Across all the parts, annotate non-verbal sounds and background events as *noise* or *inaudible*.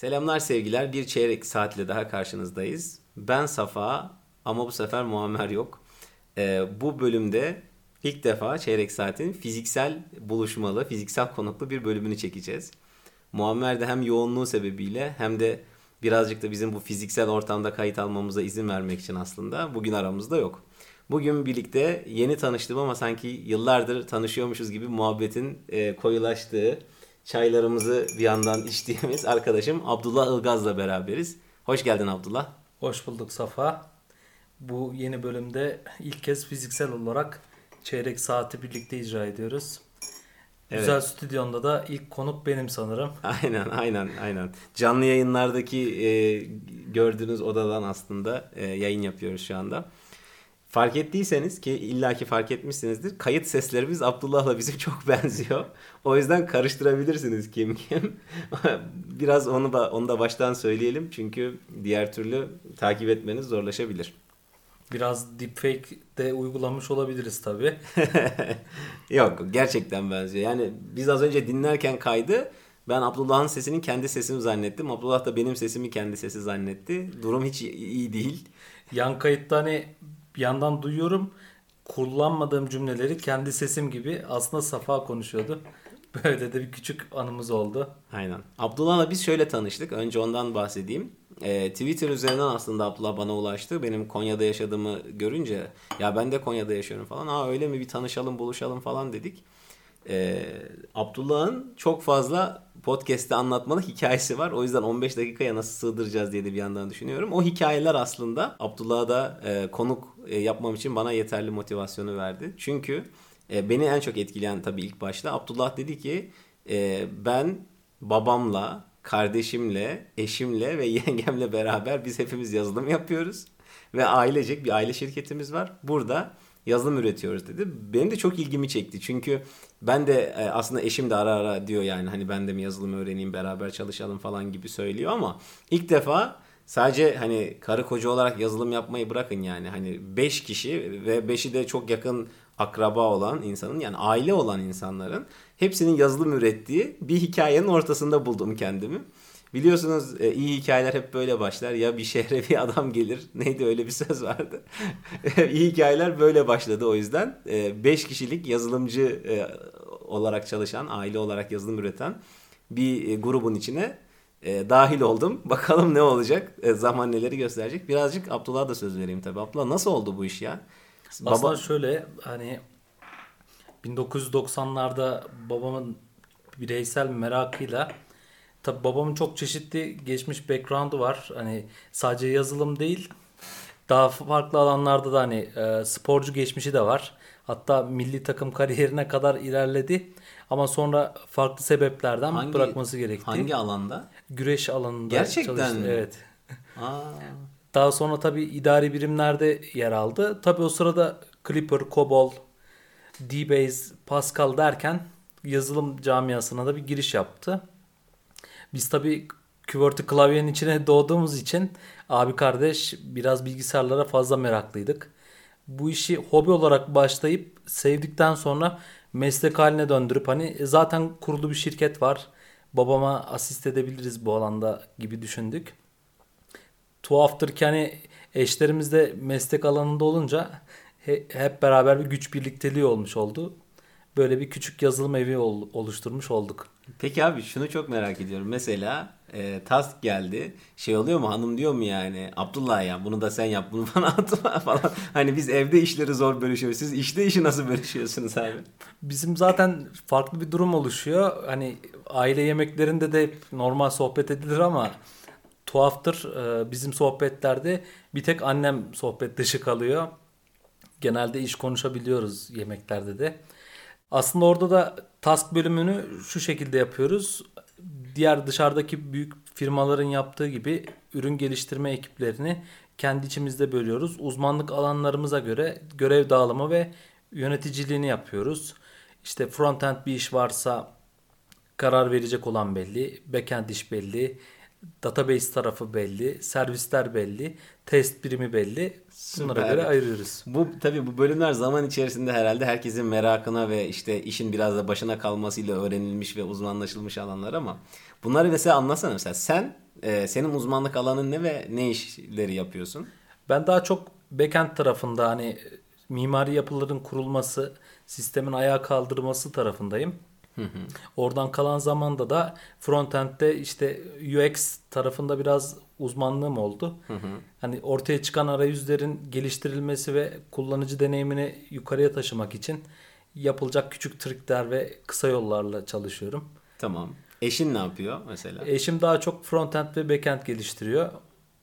Selamlar sevgiler. Bir çeyrek saatle daha karşınızdayız. Ben Safa ama bu sefer Muammer yok. Ee, bu bölümde ilk defa çeyrek saatin fiziksel buluşmalı, fiziksel konuklu bir bölümünü çekeceğiz. Muammer de hem yoğunluğu sebebiyle hem de birazcık da bizim bu fiziksel ortamda kayıt almamıza izin vermek için aslında bugün aramızda yok. Bugün birlikte yeni tanıştım ama sanki yıllardır tanışıyormuşuz gibi muhabbetin e, koyulaştığı, çaylarımızı bir yandan içtiğimiz *laughs* arkadaşım Abdullah Ilgaz'la beraberiz. Hoş geldin Abdullah. Hoş bulduk Safa. Bu yeni bölümde ilk kez fiziksel olarak çeyrek saati birlikte icra ediyoruz. Evet. Güzel stüdyonda da ilk konuk benim sanırım. *laughs* Aynen aynen aynen. Canlı yayınlardaki e, gördüğünüz odadan aslında e, yayın yapıyoruz şu anda. Fark ettiyseniz ki illaki fark etmişsinizdir. Kayıt seslerimiz Abdullah'la bizim *laughs* çok benziyor. O yüzden karıştırabilirsiniz kim kim. *laughs* Biraz onu da onu da baştan söyleyelim çünkü diğer türlü takip etmeniz zorlaşabilir. Biraz deepfake de uygulamış olabiliriz tabi. *laughs* Yok gerçekten benziyor. Yani biz az önce dinlerken kaydı ben Abdullah'ın sesinin kendi sesimi zannettim. Abdullah da benim sesimi kendi sesi zannetti. Durum hiç iyi değil. Yan kayıtta hani bir yandan duyuyorum kullanmadığım cümleleri kendi sesim gibi aslında Safa konuşuyordu. *laughs* Böyle de bir küçük anımız oldu. Aynen. Abdullah'la biz şöyle tanıştık. Önce ondan bahsedeyim. Ee, Twitter üzerinden aslında Abdullah bana ulaştı. Benim Konya'da yaşadığımı görünce ya ben de Konya'da yaşıyorum falan. Aa öyle mi bir tanışalım buluşalım falan dedik. Ee, Abdullah'ın çok fazla podcast'te anlatmalı hikayesi var. O yüzden 15 dakikaya nasıl sığdıracağız diye de bir yandan düşünüyorum. O hikayeler aslında Abdullah'a da e, konuk e, yapmam için bana yeterli motivasyonu verdi. Çünkü e, beni en çok etkileyen tabii ilk başta Abdullah dedi ki e, ben babamla, kardeşimle, eşimle ve *laughs* yengemle beraber biz hepimiz yazılım yapıyoruz. Ve ailecek bir aile şirketimiz var. Burada yazılım üretiyoruz dedi. Benim de çok ilgimi çekti. Çünkü ben de e, aslında eşim de ara ara diyor yani hani ben de mi yazılım öğreneyim beraber çalışalım falan gibi söylüyor ama ilk defa sadece hani karı koca olarak yazılım yapmayı bırakın yani hani 5 kişi ve 5'i de çok yakın akraba olan insanın yani aile olan insanların hepsinin yazılım ürettiği bir hikayenin ortasında buldum kendimi. Biliyorsunuz e, iyi hikayeler hep böyle başlar. Ya bir şehre bir adam gelir. *laughs* Neydi öyle bir söz vardı. *laughs* iyi hikayeler böyle başladı o yüzden. 5 kişilik yazılımcı e, olarak çalışan, aile olarak yazılım üreten bir e, grubun içine dahil oldum. *laughs* Bakalım ne olacak? Zaman neleri gösterecek? Birazcık Abdullah'a da söz vereyim tabii. Abdullah nasıl oldu bu iş ya? Aslında Baba... şöyle hani 1990'larda babamın bireysel merakıyla Tabi babamın çok çeşitli geçmiş background'u var. Hani sadece yazılım değil. Daha farklı alanlarda da hani e, sporcu geçmişi de var. Hatta milli takım kariyerine kadar ilerledi. Ama sonra farklı sebeplerden hangi, bırakması gerekti. Hangi alanda? Güreş alanında Gerçekten çalıştı. mi? Evet. Aa. Daha sonra tabi idari birimlerde yer aldı. Tabi o sırada Clipper, Cobol, D-Base, Pascal derken yazılım camiasına da bir giriş yaptı. Biz tabii QWERTY klavyenin içine doğduğumuz için abi kardeş biraz bilgisayarlara fazla meraklıydık. Bu işi hobi olarak başlayıp sevdikten sonra meslek haline döndürüp hani zaten kurulu bir şirket var. Babama asist edebiliriz bu alanda gibi düşündük. Tuhaftır ki hani eşlerimiz de meslek alanında olunca hep beraber bir güç birlikteliği olmuş oldu. Böyle bir küçük yazılım evi oluşturmuş olduk. Peki abi şunu çok merak ediyorum. Mesela e, task geldi. Şey oluyor mu hanım diyor mu yani Abdullah ya bunu da sen yap bunu bana *laughs* atma falan. Hani biz evde işleri zor bölüşüyoruz. Siz işte işi nasıl bölüşüyorsunuz abi? Bizim zaten farklı bir durum oluşuyor. Hani aile yemeklerinde de normal sohbet edilir ama tuhaftır e, bizim sohbetlerde bir tek annem sohbet dışı kalıyor. Genelde iş konuşabiliyoruz yemeklerde de. Aslında orada da task bölümünü şu şekilde yapıyoruz. Diğer dışarıdaki büyük firmaların yaptığı gibi ürün geliştirme ekiplerini kendi içimizde bölüyoruz. Uzmanlık alanlarımıza göre görev dağılımı ve yöneticiliğini yapıyoruz. İşte frontend bir iş varsa karar verecek olan belli, backend iş belli, database tarafı belli, servisler belli, test birimi belli. Bunlara Süper. göre ayırıyoruz. Bu tabii bu bölümler zaman içerisinde herhalde herkesin merakına ve işte işin biraz da başına kalmasıyla öğrenilmiş ve uzmanlaşılmış alanlar ama bunları mesela anlasana mesela sen e, senin uzmanlık alanın ne ve ne işleri yapıyorsun? Ben daha çok backend tarafında hani mimari yapıların kurulması, sistemin ayağa kaldırması tarafındayım. Oradan kalan zamanda da frontend'de işte UX tarafında biraz uzmanlığım oldu. Hani ortaya çıkan arayüzlerin geliştirilmesi ve kullanıcı deneyimini yukarıya taşımak için yapılacak küçük trikler ve kısa yollarla çalışıyorum. Tamam. Eşin ne yapıyor mesela? Eşim daha çok frontend ve backend geliştiriyor.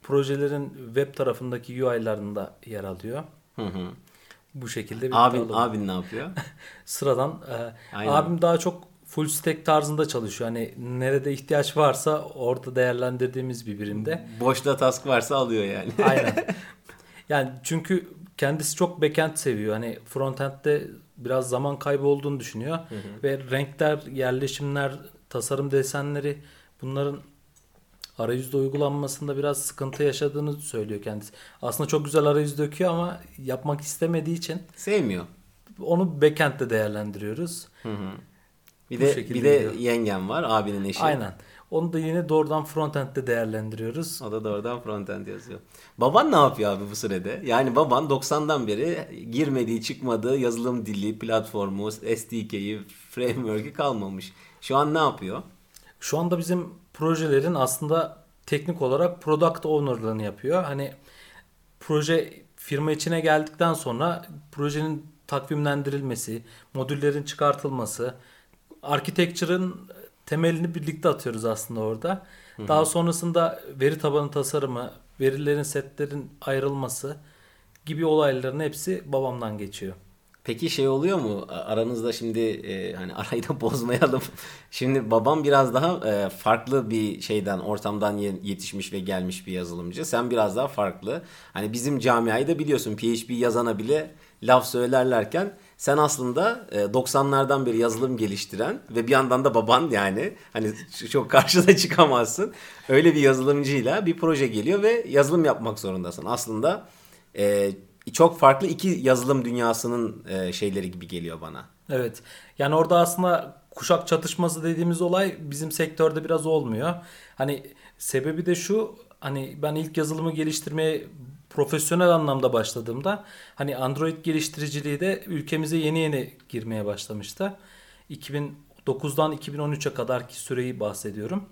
Projelerin web tarafındaki UI'larında yer alıyor. Hı hı. Bu şekilde bir Abin, abin ne yapıyor? *laughs* sıradan. e, Aynen. abim daha çok full stack tarzında çalışıyor. Hani nerede ihtiyaç varsa orada değerlendirdiğimiz bir birimde. Boşta task varsa alıyor yani. *laughs* Aynen. *laughs* Yani çünkü kendisi çok backend seviyor. Hani frontend'de biraz zaman kaybı olduğunu düşünüyor. Ve renkler, yerleşimler, tasarım desenleri bunların arayüzde uygulanmasında biraz sıkıntı yaşadığını söylüyor kendisi. Aslında çok güzel arayüz döküyor ama yapmak istemediği için Sevmiyor. onu backend'de değerlendiriyoruz. Bir Bu de bir de gidiyor. yengem var, abinin eşi. Aynen. Onu da yine doğrudan frontend'de değerlendiriyoruz. O da doğrudan frontend yazıyor. Baban ne yapıyor abi bu sürede? Yani baban 90'dan beri girmediği, çıkmadığı yazılım dili, platformu, SDK'yi, framework'ü kalmamış. Şu an ne yapıyor? Şu anda bizim projelerin aslında teknik olarak product owner'lığını yapıyor. Hani proje firma içine geldikten sonra projenin takvimlendirilmesi, modüllerin çıkartılması, architecture'ın temelini birlikte atıyoruz aslında orada. Daha sonrasında veri tabanı tasarımı, verilerin setlerin ayrılması gibi olayların hepsi babamdan geçiyor. Peki şey oluyor mu aranızda şimdi e, hani arayı da *laughs* bozmayalım. Şimdi babam biraz daha e, farklı bir şeyden ortamdan ye- yetişmiş ve gelmiş bir yazılımcı. Sen biraz daha farklı. Hani bizim camiayı da biliyorsun PHP yazana bile laf söylerlerken sen aslında e, 90'lardan beri yazılım geliştiren ve bir yandan da baban yani hani çok karşıda *laughs* çıkamazsın. Öyle bir yazılımcıyla bir proje geliyor ve yazılım yapmak zorundasın. Aslında e, çok farklı iki yazılım dünyasının e, şeyleri gibi geliyor bana. Evet. Yani orada aslında kuşak çatışması dediğimiz olay bizim sektörde biraz olmuyor. Hani sebebi de şu hani ben ilk yazılımı geliştirmeye profesyonel anlamda başladığımda hani Android geliştiriciliği de ülkemize yeni yeni girmeye başlamıştı. 2009'dan 2013'e kadarki süreyi bahsediyorum.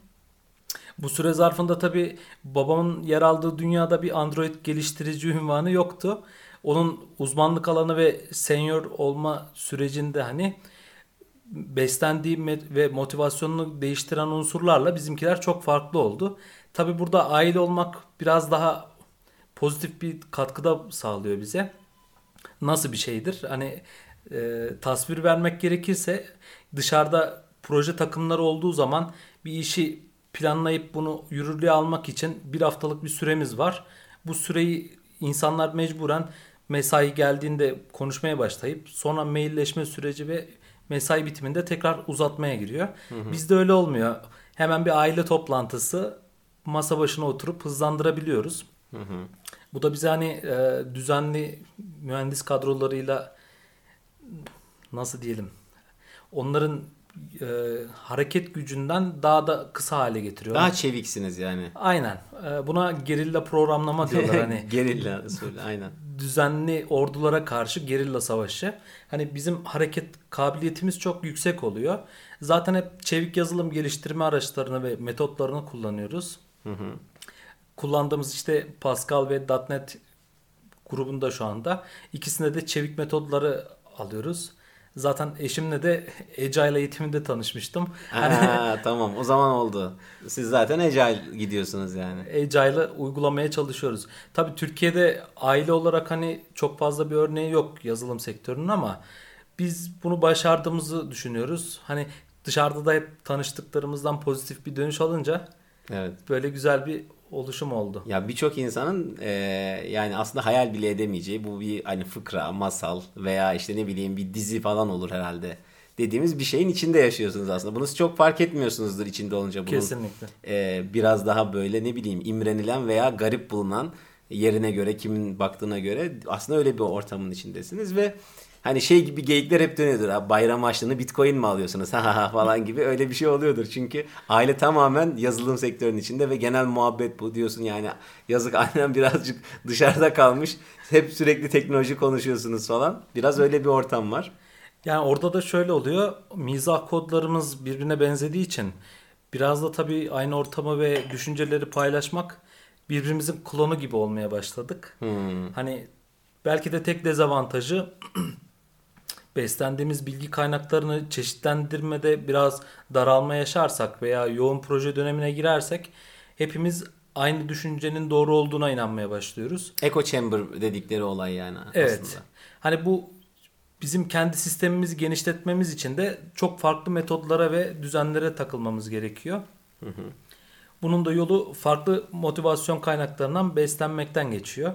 Bu süre zarfında tabii babamın yer aldığı dünyada bir Android geliştirici ünvanı yoktu. Onun uzmanlık alanı ve senior olma sürecinde hani beslendiği ve motivasyonunu değiştiren unsurlarla bizimkiler çok farklı oldu. Tabii burada aile olmak biraz daha pozitif bir katkıda sağlıyor bize. Nasıl bir şeydir? Hani e, tasvir vermek gerekirse dışarıda proje takımları olduğu zaman bir işi planlayıp bunu yürürlüğe almak için bir haftalık bir süremiz var. Bu süreyi insanlar mecburen mesai geldiğinde konuşmaya başlayıp sonra mailleşme süreci ve mesai bitiminde tekrar uzatmaya giriyor. Bizde öyle olmuyor. Hemen bir aile toplantısı masa başına oturup hızlandırabiliyoruz. Bu da bize hani e, düzenli mühendis kadrolarıyla nasıl diyelim onların e, hareket gücünden daha da kısa hale getiriyor. Daha çeviksiniz yani. Aynen. E, buna gerilla programlama diyorlar *laughs* hani. Gerilla usulü aynen. Düzenli ordulara karşı gerilla savaşı. Hani bizim hareket kabiliyetimiz çok yüksek oluyor. Zaten hep çevik yazılım geliştirme araçlarını ve metotlarını kullanıyoruz. Kullandığımız işte Pascal ve .NET grubunda şu anda. İkisinde de çevik metodları alıyoruz. Zaten eşimle de *laughs* Agile eğitiminde tanışmıştım. Hani Ha, *laughs* tamam o zaman oldu. Siz zaten Agile gidiyorsunuz yani. Agile'ı uygulamaya çalışıyoruz. Tabii Türkiye'de aile olarak hani çok fazla bir örneği yok yazılım sektörünün ama biz bunu başardığımızı düşünüyoruz. Hani dışarıda da hep tanıştıklarımızdan pozitif bir dönüş alınca Evet. böyle güzel bir oluşum oldu. Ya birçok insanın e, yani aslında hayal bile edemeyeceği bu bir hani fıkra, masal veya işte ne bileyim bir dizi falan olur herhalde. Dediğimiz bir şeyin içinde yaşıyorsunuz aslında. Bunu çok fark etmiyorsunuzdur içinde olunca. Bunun, Kesinlikle. e, biraz daha böyle ne bileyim imrenilen veya garip bulunan yerine göre kimin baktığına göre aslında öyle bir ortamın içindesiniz ve Hani şey gibi geyikler hep dönüyordur. Abi bayram açlığını bitcoin mi alıyorsunuz *laughs* ha ha falan gibi öyle bir şey oluyordur. Çünkü aile tamamen yazılım sektörünün içinde ve genel muhabbet bu diyorsun yani yazık *laughs* annem birazcık dışarıda kalmış. Hep sürekli teknoloji konuşuyorsunuz falan. Biraz öyle bir ortam var. Yani orada da şöyle oluyor. Mizah kodlarımız birbirine benzediği için biraz da tabii aynı ortamı ve düşünceleri paylaşmak birbirimizin klonu gibi olmaya başladık. Hmm. Hani belki de tek dezavantajı *clears throat* beslendiğimiz bilgi kaynaklarını çeşitlendirmede biraz daralma yaşarsak veya yoğun proje dönemine girersek hepimiz aynı düşüncenin doğru olduğuna inanmaya başlıyoruz. Echo chamber dedikleri olay yani Evet. aslında. Hani bu bizim kendi sistemimizi genişletmemiz için de çok farklı metodlara ve düzenlere takılmamız gerekiyor. Bunun da yolu farklı motivasyon kaynaklarından beslenmekten geçiyor.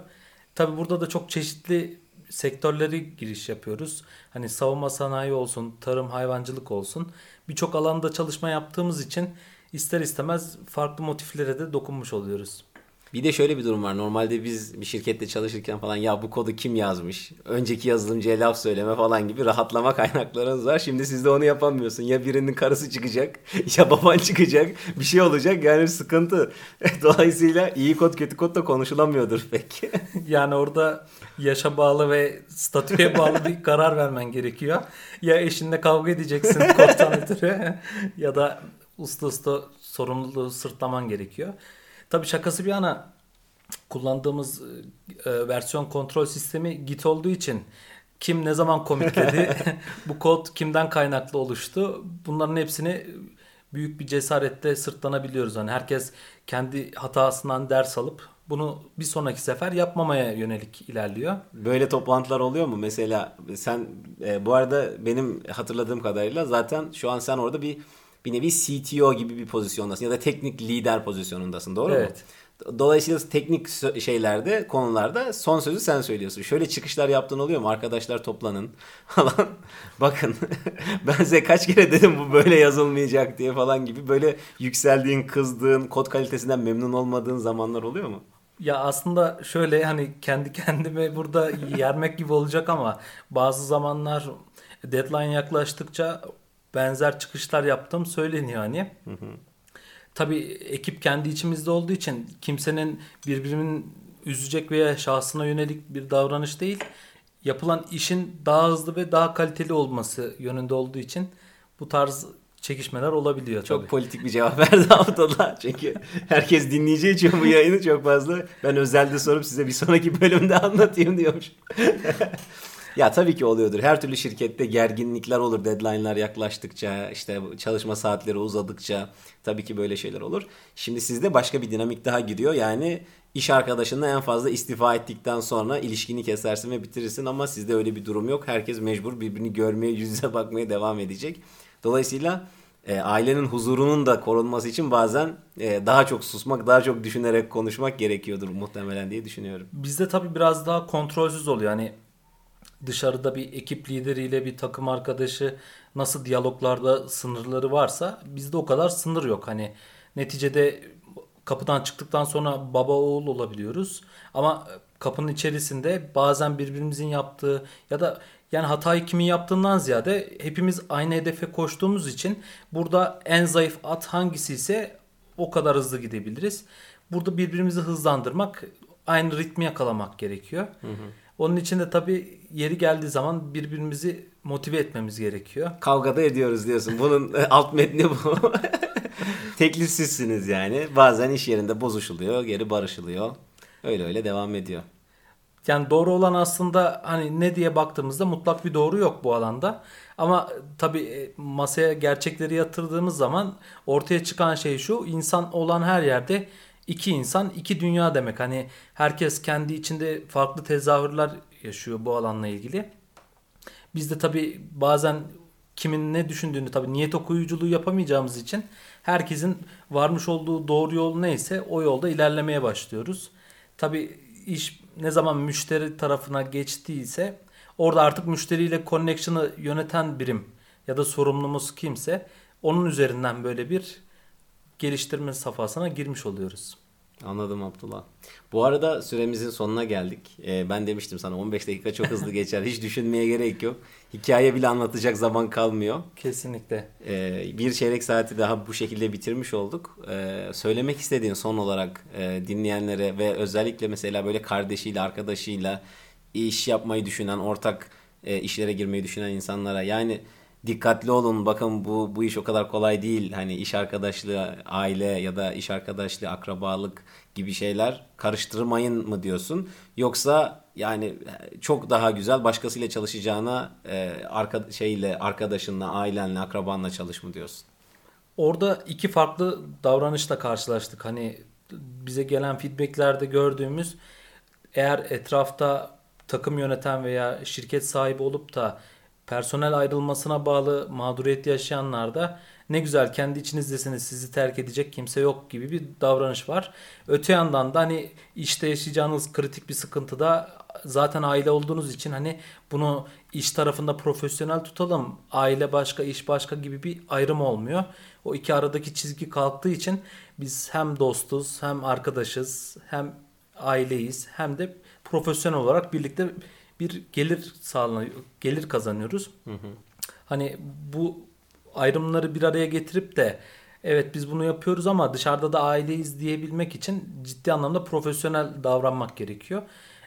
Tabi burada da çok çeşitli sektörleri giriş yapıyoruz. Hani savunma sanayi olsun, tarım, hayvancılık olsun. Birçok alanda çalışma yaptığımız için ister istemez farklı motiflere de dokunmuş oluyoruz. Bir de şöyle bir durum var. Normalde biz bir şirkette çalışırken falan ya bu kodu kim yazmış? Önceki yazılımcıya laf söyleme falan gibi rahatlama *laughs* kaynaklarınız var. Şimdi siz de onu yapamıyorsun. Ya birinin karısı çıkacak *laughs* ya baban çıkacak. Bir şey olacak yani sıkıntı. *laughs* Dolayısıyla iyi kod kötü kod da konuşulamıyordur pek. Yani orada yaşa bağlı ve statüye bağlı bir karar vermen gerekiyor. Ya eşinle kavga edeceksin koddan ötürü ya da usta usta sorumluluğu sırtlaman gerekiyor. Tabii şakası bir yana kullandığımız e, versiyon kontrol sistemi Git olduğu için kim ne zaman komitledi, *laughs* bu kod kimden kaynaklı oluştu bunların hepsini büyük bir cesaretle sırtlanabiliyoruz. Hani herkes kendi hatasından ders alıp bunu bir sonraki sefer yapmamaya yönelik ilerliyor. Böyle toplantılar oluyor mu? Mesela sen e, bu arada benim hatırladığım kadarıyla zaten şu an sen orada bir bir nevi CTO gibi bir pozisyondasın ya da teknik lider pozisyonundasın doğru mu? Evet. Dolayısıyla teknik şeylerde, konularda son sözü sen söylüyorsun. Şöyle çıkışlar yaptığın oluyor mu? Arkadaşlar toplanın *laughs* falan. Bakın *laughs* ben size kaç kere dedim bu böyle yazılmayacak diye falan gibi böyle yükseldiğin, kızdığın, kod kalitesinden memnun olmadığın zamanlar oluyor mu? Ya aslında şöyle hani kendi kendime burada yermek gibi olacak ama bazı zamanlar deadline yaklaştıkça benzer çıkışlar yaptığım söyleniyor hani. Tabii ekip kendi içimizde olduğu için kimsenin birbirinin üzecek veya şahsına yönelik bir davranış değil. Yapılan işin daha hızlı ve daha kaliteli olması yönünde olduğu için bu tarz çekişmeler olabiliyor Çok tabii. politik bir cevap *laughs* verdi Abdullah. Çünkü herkes dinleyeceği için bu yayını çok fazla ben özelde sorup size bir sonraki bölümde anlatayım diyormuş. *laughs* ya tabii ki oluyordur. Her türlü şirkette gerginlikler olur. Deadline'lar yaklaştıkça, işte çalışma saatleri uzadıkça tabii ki böyle şeyler olur. Şimdi sizde başka bir dinamik daha giriyor. Yani iş arkadaşınla en fazla istifa ettikten sonra ilişkini kesersin ve bitirirsin ama sizde öyle bir durum yok. Herkes mecbur birbirini görmeye, yüz yüze bakmaya devam edecek. Dolayısıyla e, ailenin huzurunun da korunması için bazen e, daha çok susmak, daha çok düşünerek konuşmak gerekiyordur muhtemelen diye düşünüyorum. Bizde tabii biraz daha kontrolsüz oluyor. Yani dışarıda bir ekip lideriyle bir takım arkadaşı nasıl diyaloglarda sınırları varsa bizde o kadar sınır yok. Hani neticede kapıdan çıktıktan sonra baba oğul olabiliyoruz. Ama kapının içerisinde bazen birbirimizin yaptığı ya da yani hatayı kimin yaptığından ziyade hepimiz aynı hedefe koştuğumuz için burada en zayıf at hangisi ise o kadar hızlı gidebiliriz. Burada birbirimizi hızlandırmak, aynı ritmi yakalamak gerekiyor. Onun için de tabii yeri geldiği zaman birbirimizi motive etmemiz gerekiyor. Kavgada ediyoruz diyorsun. Bunun e, alt metni bu. *laughs* Teklifsizsiniz yani. Bazen iş yerinde bozuşuluyor, geri barışılıyor. Öyle öyle devam ediyor. Yani doğru olan aslında hani ne diye baktığımızda mutlak bir doğru yok bu alanda. Ama tabii e, masaya gerçekleri yatırdığımız zaman ortaya çıkan şey şu. insan olan her yerde iki insan, iki dünya demek. Hani herkes kendi içinde farklı tezahürler yaşıyor bu alanla ilgili. Biz de tabii bazen kimin ne düşündüğünü tabii niyet okuyuculuğu yapamayacağımız için herkesin varmış olduğu doğru yol neyse o yolda ilerlemeye başlıyoruz. Tabii iş ne zaman müşteri tarafına geçtiyse orada artık müşteriyle connection'ı yöneten birim ya da sorumlumuz kimse onun üzerinden böyle bir geliştirme safhasına girmiş oluyoruz. Anladım Abdullah. Bu arada süremizin sonuna geldik. Ee, ben demiştim sana 15 dakika çok hızlı geçer. Hiç düşünmeye gerek yok. Hikaye bile anlatacak zaman kalmıyor. Kesinlikle. Ee, bir çeyrek saati daha bu şekilde bitirmiş olduk. Ee, söylemek istediğin son olarak e, dinleyenlere ve özellikle mesela böyle kardeşiyle, arkadaşıyla iş yapmayı düşünen, ortak e, işlere girmeyi düşünen insanlara yani dikkatli olun bakın bu bu iş o kadar kolay değil. Hani iş arkadaşlığı, aile ya da iş arkadaşlığı, akrabalık gibi şeyler karıştırmayın mı diyorsun? Yoksa yani çok daha güzel başkasıyla çalışacağına e, arka, şeyle arkadaşınla, ailenle, akrabanla çalış mı diyorsun? Orada iki farklı davranışla karşılaştık. Hani bize gelen feedbacklerde gördüğümüz eğer etrafta takım yöneten veya şirket sahibi olup da personel ayrılmasına bağlı mağduriyet yaşayanlarda ne güzel kendi içinizdesiniz sizi terk edecek kimse yok gibi bir davranış var. Öte yandan da hani işte yaşayacağınız kritik bir sıkıntıda zaten aile olduğunuz için hani bunu iş tarafında profesyonel tutalım. Aile başka, iş başka gibi bir ayrım olmuyor. O iki aradaki çizgi kalktığı için biz hem dostuz, hem arkadaşız, hem aileyiz, hem de profesyonel olarak birlikte bir gelir sağlanıyor, gelir kazanıyoruz. Hı hı. Hani bu ayrımları bir araya getirip de evet biz bunu yapıyoruz ama dışarıda da aileyiz diyebilmek için ciddi anlamda profesyonel davranmak gerekiyor.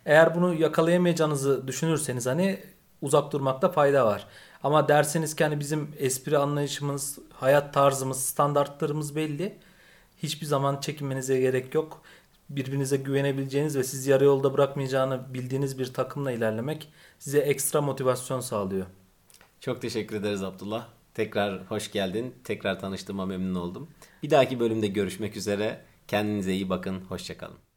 Eğer bunu yakalayamayacağınızı düşünürseniz hani uzak durmakta fayda var. Ama derseniz ki hani bizim espri anlayışımız, hayat tarzımız, standartlarımız belli. Hiçbir zaman çekinmenize gerek yok birbirinize güvenebileceğiniz ve sizi yarı yolda bırakmayacağını bildiğiniz bir takımla ilerlemek size ekstra motivasyon sağlıyor. Çok teşekkür ederiz Abdullah. Tekrar hoş geldin. Tekrar tanıştığıma memnun oldum. Bir dahaki bölümde görüşmek üzere. Kendinize iyi bakın. Hoşçakalın.